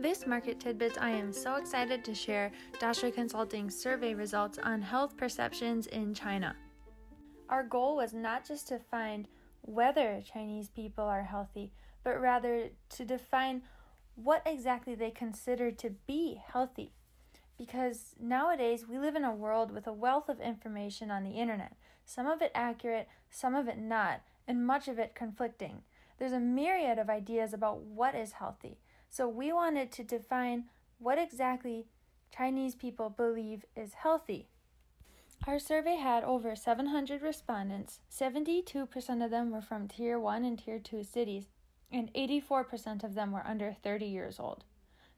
This Market Tidbits, I am so excited to share Daxue Consulting's survey results on health perceptions in China. Our goal was not just to find whether Chinese people are healthy, but rather to define what exactly they consider to be healthy. Because nowadays we live in a world with a wealth of information on the internet, some of it accurate, some of it not, and much of it conflicting. There's a myriad of ideas about what is healthy. So we wanted to define what exactly Chinese people believe is healthy. Our survey had over 700 respondents. 72% of them were from Tier 1 and Tier 2 cities, and 84% of them were under 30 years old.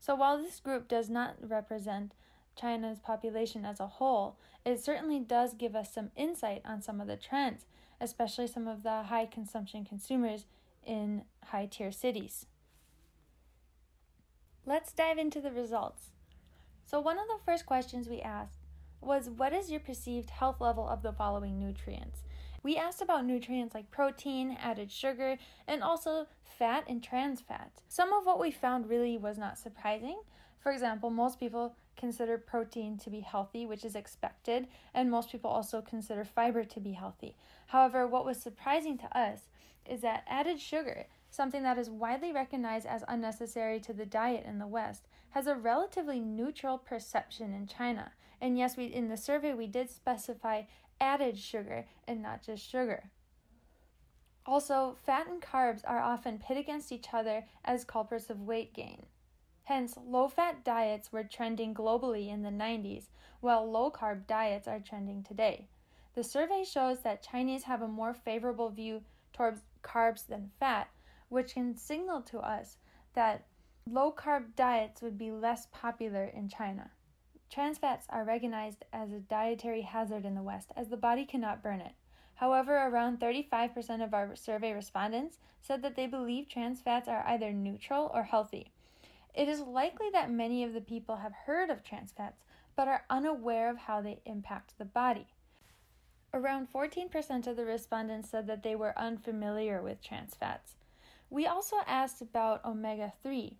So while this group does not represent China's population as a whole, it certainly does give us some insight on some of the trends, especially some of the high consumption consumers in high tier cities. Let's dive into the results. So, one of the first questions we asked was What is your perceived health level of the following nutrients? We asked about nutrients like protein, added sugar, and also fat and trans fat. Some of what we found really was not surprising. For example, most people consider protein to be healthy, which is expected, and most people also consider fiber to be healthy. However, what was surprising to us is that added sugar something that is widely recognized as unnecessary to the diet in the West, has a relatively neutral perception in China. And yes, we in the survey we did specify added sugar and not just sugar. Also, fat and carbs are often pit against each other as culprits of weight gain. Hence, low fat diets were trending globally in the 90s, while low carb diets are trending today. The survey shows that Chinese have a more favorable view towards carbs than fat, which can signal to us that low carb diets would be less popular in China. Trans fats are recognized as a dietary hazard in the West as the body cannot burn it. However, around 35% of our survey respondents said that they believe trans fats are either neutral or healthy. It is likely that many of the people have heard of trans fats but are unaware of how they impact the body. Around 14% of the respondents said that they were unfamiliar with trans fats. We also asked about omega 3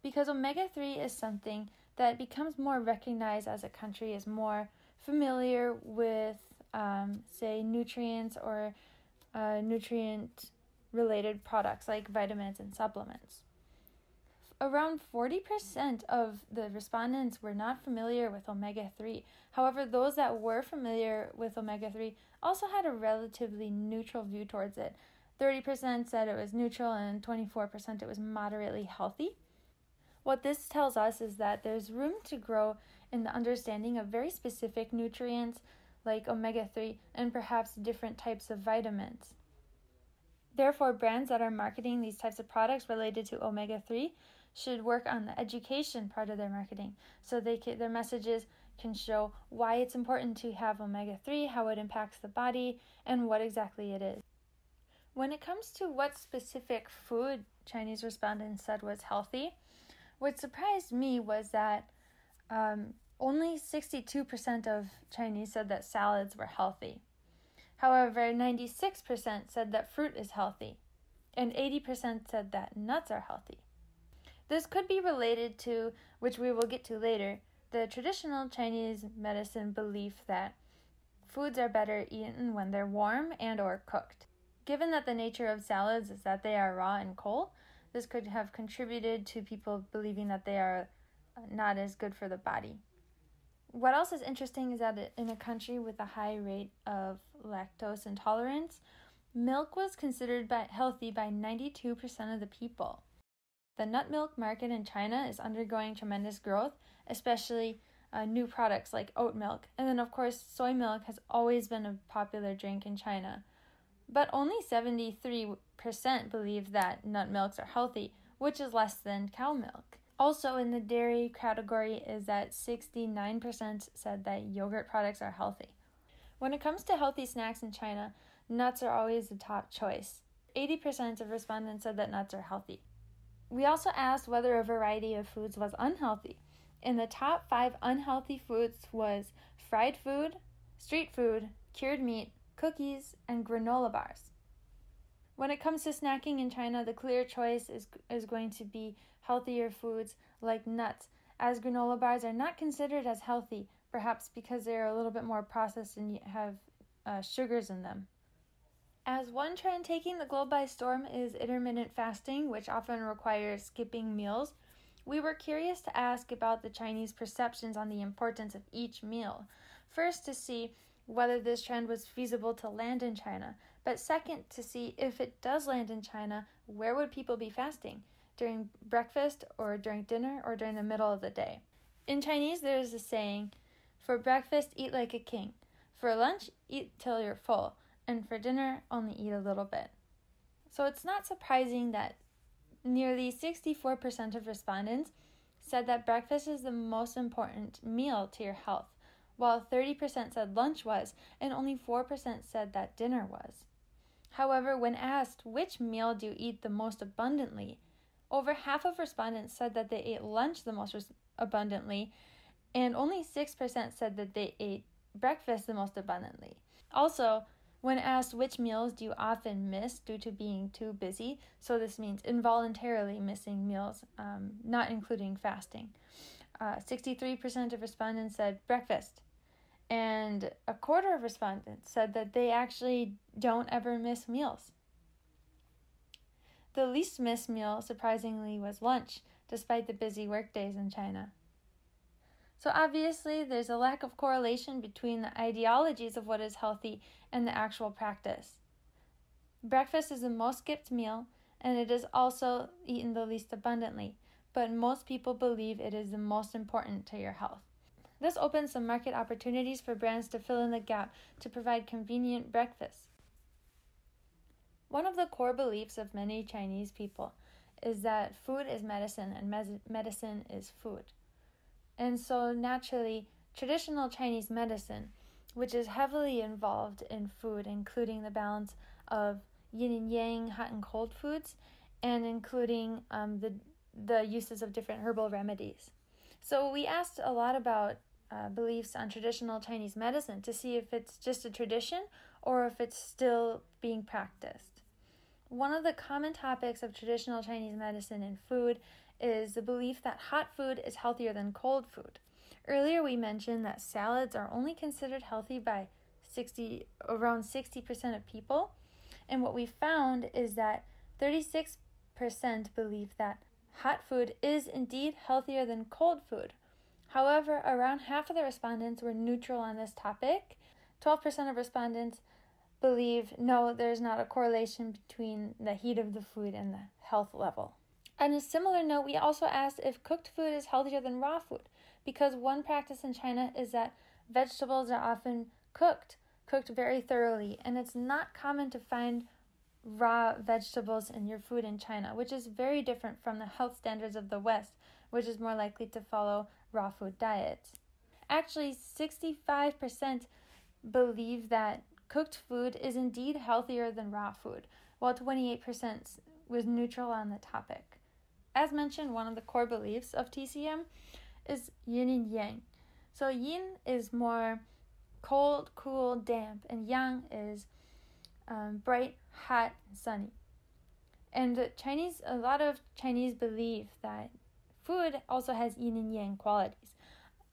because omega 3 is something that becomes more recognized as a country is more familiar with, um, say, nutrients or uh, nutrient related products like vitamins and supplements. Around 40% of the respondents were not familiar with omega 3. However, those that were familiar with omega 3 also had a relatively neutral view towards it, 30% said it was neutral, and 24% it was moderately healthy. What this tells us is that there's room to grow in the understanding of very specific nutrients like omega 3 and perhaps different types of vitamins. Therefore, brands that are marketing these types of products related to omega 3 should work on the education part of their marketing so they can, their messages can show why it's important to have omega 3, how it impacts the body, and what exactly it is. When it comes to what specific food Chinese respondents said was healthy, what surprised me was that um, only 62% of Chinese said that salads were healthy. However, 96% said that fruit is healthy, and 80% said that nuts are healthy. This could be related to, which we will get to later, the traditional Chinese medicine belief that foods are better eaten when they're warm and or cooked. Given that the nature of salads is that they are raw and cold, this could have contributed to people believing that they are uh, not as good for the body. What else is interesting is that in a country with a high rate of lactose intolerance, milk was considered by healthy by 92% of the people. The nut milk market in China is undergoing tremendous growth, especially uh, new products like oat milk. And then, of course, soy milk has always been a popular drink in China. But only 73% believe that nut milks are healthy, which is less than cow milk. Also, in the dairy category, is that 69% said that yogurt products are healthy. When it comes to healthy snacks in China, nuts are always the top choice. 80% of respondents said that nuts are healthy. We also asked whether a variety of foods was unhealthy. In the top five unhealthy foods was fried food, street food, cured meat, cookies, and granola bars. When it comes to snacking in China, the clear choice is, is going to be healthier foods like nuts, as granola bars are not considered as healthy, perhaps because they're a little bit more processed and have uh, sugars in them. As one trend taking the globe by storm is intermittent fasting, which often requires skipping meals, we were curious to ask about the Chinese perceptions on the importance of each meal. First, to see whether this trend was feasible to land in China, but second, to see if it does land in China, where would people be fasting? During breakfast, or during dinner, or during the middle of the day? In Chinese, there is a saying for breakfast, eat like a king. For lunch, eat till you're full and for dinner, only eat a little bit. So it's not surprising that nearly 64% of respondents said that breakfast is the most important meal to your health, while 30% said lunch was, and only 4% said that dinner was. However, when asked which meal do you eat the most abundantly, over half of respondents said that they ate lunch the most res- abundantly, and only 6% said that they ate breakfast the most abundantly. Also, when asked which meals do you often miss due to being too busy, so this means involuntarily missing meals, um, not including fasting, uh, 63% of respondents said breakfast, and a quarter of respondents said that they actually don't ever miss meals. The least missed meal, surprisingly, was lunch, despite the busy workdays in China. So, obviously, there's a lack of correlation between the ideologies of what is healthy and the actual practice. Breakfast is the most skipped meal, and it is also eaten the least abundantly, but most people believe it is the most important to your health. This opens some market opportunities for brands to fill in the gap to provide convenient breakfasts. One of the core beliefs of many Chinese people is that food is medicine and medicine is food. And so, naturally, traditional Chinese medicine, which is heavily involved in food, including the balance of yin and yang, hot and cold foods, and including um, the, the uses of different herbal remedies. So, we asked a lot about uh, beliefs on traditional Chinese medicine to see if it's just a tradition or if it's still being practiced. One of the common topics of traditional Chinese medicine and food is the belief that hot food is healthier than cold food. Earlier, we mentioned that salads are only considered healthy by 60, around 60% of people. And what we found is that 36% believe that hot food is indeed healthier than cold food. However, around half of the respondents were neutral on this topic. 12% of respondents believe no, there's not a correlation between the heat of the food and the health level. On a similar note, we also asked if cooked food is healthier than raw food, because one practice in China is that vegetables are often cooked, cooked very thoroughly, and it's not common to find raw vegetables in your food in China, which is very different from the health standards of the West, which is more likely to follow raw food diets. Actually, 65% believe that cooked food is indeed healthier than raw food, while 28% was neutral on the topic. As mentioned, one of the core beliefs of TCM is yin and yang. So yin is more cold, cool, damp, and yang is um, bright, hot, and sunny. And Chinese, a lot of Chinese believe that food also has yin and yang qualities,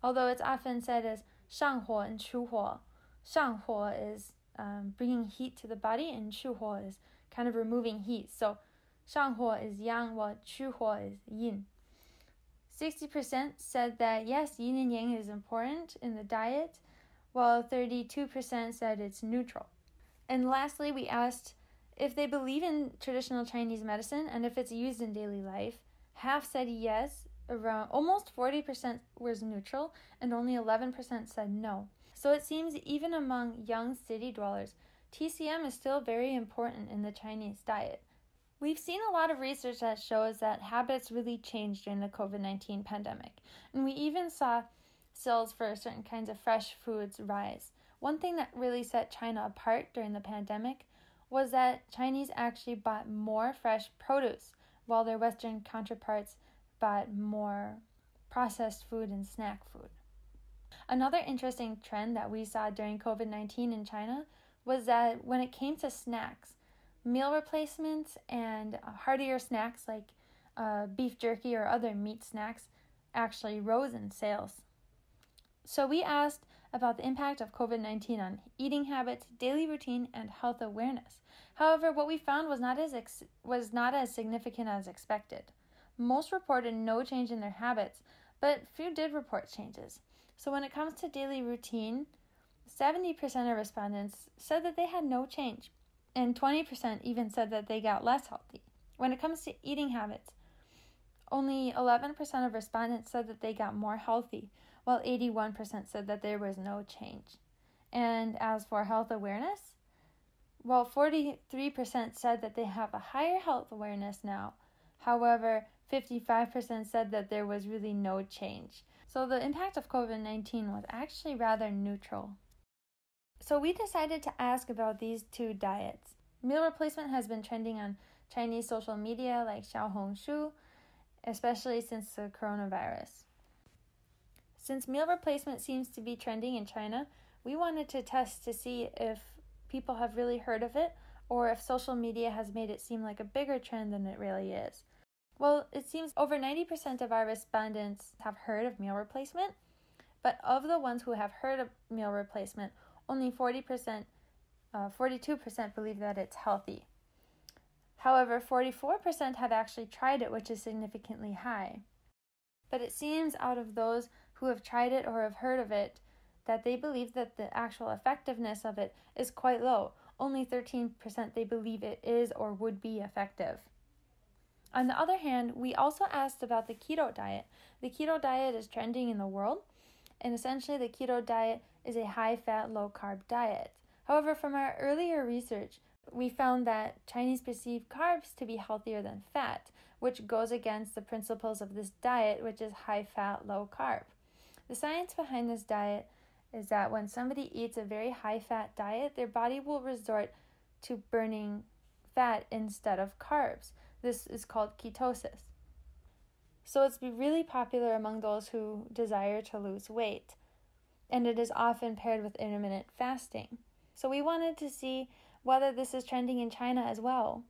although it's often said as shang huo and qu huo. Shang huo is um, bringing heat to the body, and qu huo is kind of removing heat. So shang huo is yang, while qu huo is yin. 60% said that yes, yin and yang is important in the diet, while 32% said it's neutral. And lastly, we asked if they believe in traditional Chinese medicine and if it's used in daily life. Half said yes, around almost 40% was neutral, and only 11% said no. So it seems even among young city dwellers, TCM is still very important in the Chinese diet. We've seen a lot of research that shows that habits really changed during the COVID 19 pandemic, and we even saw sales for certain kinds of fresh foods rise. One thing that really set China apart during the pandemic was that Chinese actually bought more fresh produce, while their Western counterparts bought more processed food and snack food. Another interesting trend that we saw during COVID 19 in China was that when it came to snacks, meal replacements and heartier snacks like uh, beef jerky or other meat snacks actually rose in sales. So we asked about the impact of COVID 19 on eating habits, daily routine, and health awareness. However, what we found was not as ex- was not as significant as expected. Most reported no change in their habits, but few did report changes. So when it comes to daily routine, 70% of respondents said that they had no change, and 20% even said that they got less healthy. When it comes to eating habits, only 11% of respondents said that they got more healthy, while 81% said that there was no change. And as for health awareness, well, 43% said that they have a higher health awareness now. However, 55% said that there was really no change. So the impact of COVID 19 was actually rather neutral. So we decided to ask about these two diets. Meal replacement has been trending on Chinese social media like Xiaohongshu, especially since the coronavirus. Since meal replacement seems to be trending in China, we wanted to test to see if people have really heard of it or if social media has made it seem like a bigger trend than it really is. Well, it seems over 90% of our respondents have heard of meal replacement, but of the ones who have heard of meal replacement, only 40%, uh, 42% believe that it's healthy. However, 44% have actually tried it, which is significantly high. But it seems out of those who have tried it or have heard of it that they believe that the actual effectiveness of it is quite low. Only 13% they believe it is or would be effective. On the other hand, we also asked about the keto diet. The keto diet is trending in the world, and essentially, the keto diet is a high fat, low carb diet. However, from our earlier research, we found that Chinese perceive carbs to be healthier than fat, which goes against the principles of this diet, which is high fat, low carb. The science behind this diet is that when somebody eats a very high fat diet, their body will resort to burning fat instead of carbs. This is called ketosis. So it's really popular among those who desire to lose weight, and it is often paired with intermittent fasting. So we wanted to see whether this is trending in China as well.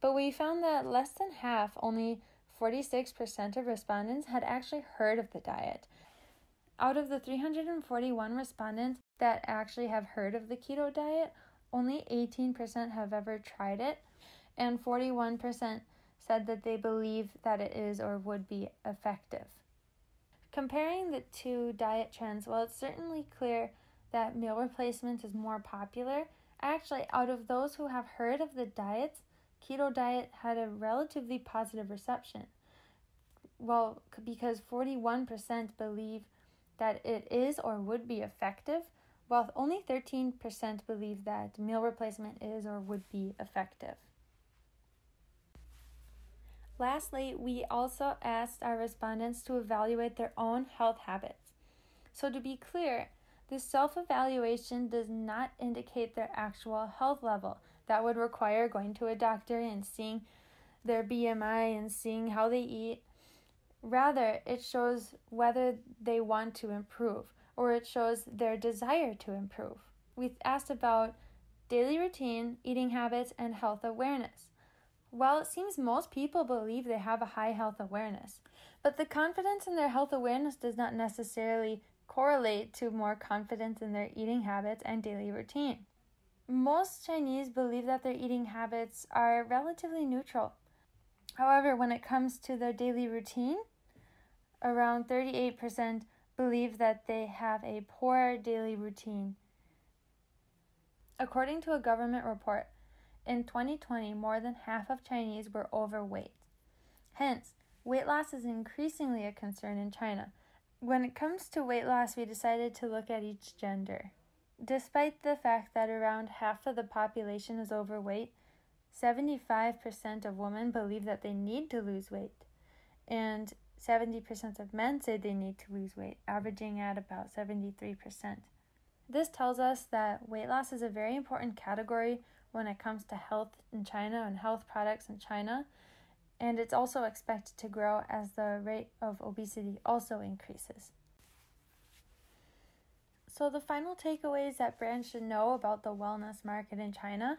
But we found that less than half, only 46% of respondents, had actually heard of the diet. Out of the 341 respondents that actually have heard of the keto diet, only 18% have ever tried it, and 41% said that they believe that it is or would be effective. Comparing the two diet trends, well, it's certainly clear that meal replacement is more popular, Actually, out of those who have heard of the diets, keto diet had a relatively positive reception. Well, because 41% believe that it is or would be effective, while only 13% believe that meal replacement is or would be effective. Lastly, we also asked our respondents to evaluate their own health habits. So, to be clear, this self evaluation does not indicate their actual health level. That would require going to a doctor and seeing their BMI and seeing how they eat. Rather, it shows whether they want to improve or it shows their desire to improve. We asked about daily routine, eating habits, and health awareness. Well, it seems most people believe they have a high health awareness, but the confidence in their health awareness does not necessarily correlate to more confidence in their eating habits and daily routine. Most Chinese believe that their eating habits are relatively neutral. However, when it comes to their daily routine, around 38% believe that they have a poor daily routine. According to a government report, in 2020, more than half of Chinese were overweight. Hence, weight loss is increasingly a concern in China, when it comes to weight loss, we decided to look at each gender. Despite the fact that around half of the population is overweight, 75% of women believe that they need to lose weight, and 70% of men say they need to lose weight, averaging at about 73%. This tells us that weight loss is a very important category when it comes to health in China and health products in China, and it's also expected to grow as the rate of obesity also increases. So, the final takeaways that brands should know about the wellness market in China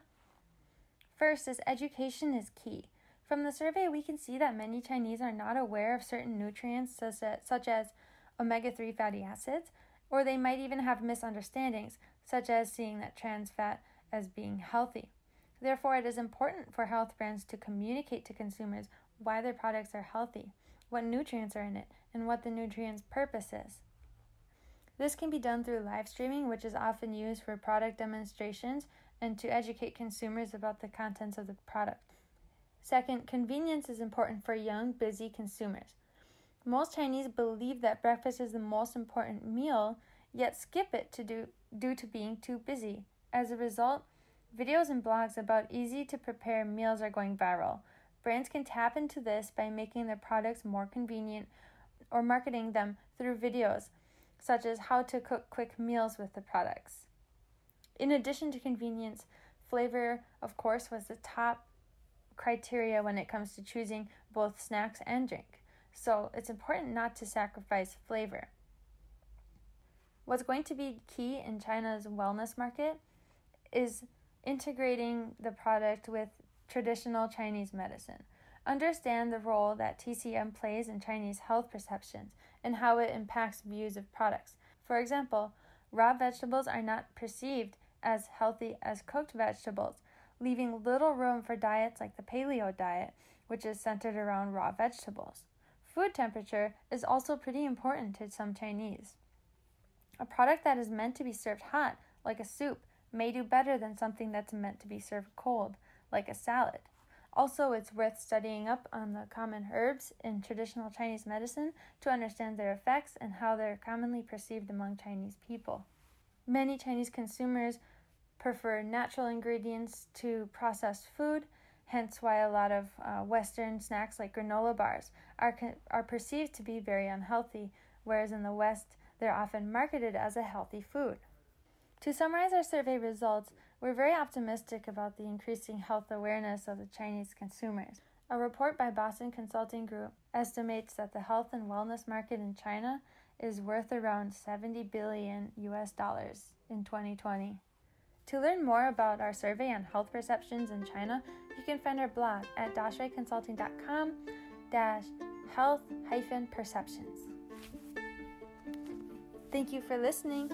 First is education is key. From the survey, we can see that many Chinese are not aware of certain nutrients such as omega 3 fatty acids, or they might even have misunderstandings, such as seeing that trans fat as being healthy. Therefore, it is important for health brands to communicate to consumers why their products are healthy, what nutrients are in it, and what the nutrient's purpose is. This can be done through live streaming, which is often used for product demonstrations and to educate consumers about the contents of the product. Second, convenience is important for young, busy consumers. Most Chinese believe that breakfast is the most important meal, yet skip it to do, due to being too busy. As a result, videos and blogs about easy to prepare meals are going viral. Brands can tap into this by making their products more convenient or marketing them through videos, such as how to cook quick meals with the products. In addition to convenience, flavor, of course, was the top criteria when it comes to choosing both snacks and drink. So it's important not to sacrifice flavor. What's going to be key in China's wellness market is integrating the product with traditional Chinese medicine. Understand the role that TCM plays in Chinese health perceptions and how it impacts views of products. For example, raw vegetables are not perceived as healthy as cooked vegetables, leaving little room for diets like the paleo diet, which is centered around raw vegetables. Food temperature is also pretty important to some Chinese. A product that is meant to be served hot, like a soup, may do better than something that's meant to be served cold, like a salad. Also, it's worth studying up on the common herbs in traditional Chinese medicine to understand their effects and how they're commonly perceived among Chinese people. Many Chinese consumers prefer natural ingredients to processed food, hence why a lot of uh, Western snacks like granola bars are, are perceived to be very unhealthy, whereas in the West they're often marketed as a healthy food. To summarize our survey results, we're very optimistic about the increasing health awareness of the Chinese consumers. A report by Boston Consulting Group estimates that the health and wellness market in China is worth around 70 billion US dollars in 2020. To learn more about our survey on health perceptions in China, you can find our blog at daxueconsulting.com dash health hyphen perceptions. Thank you for listening.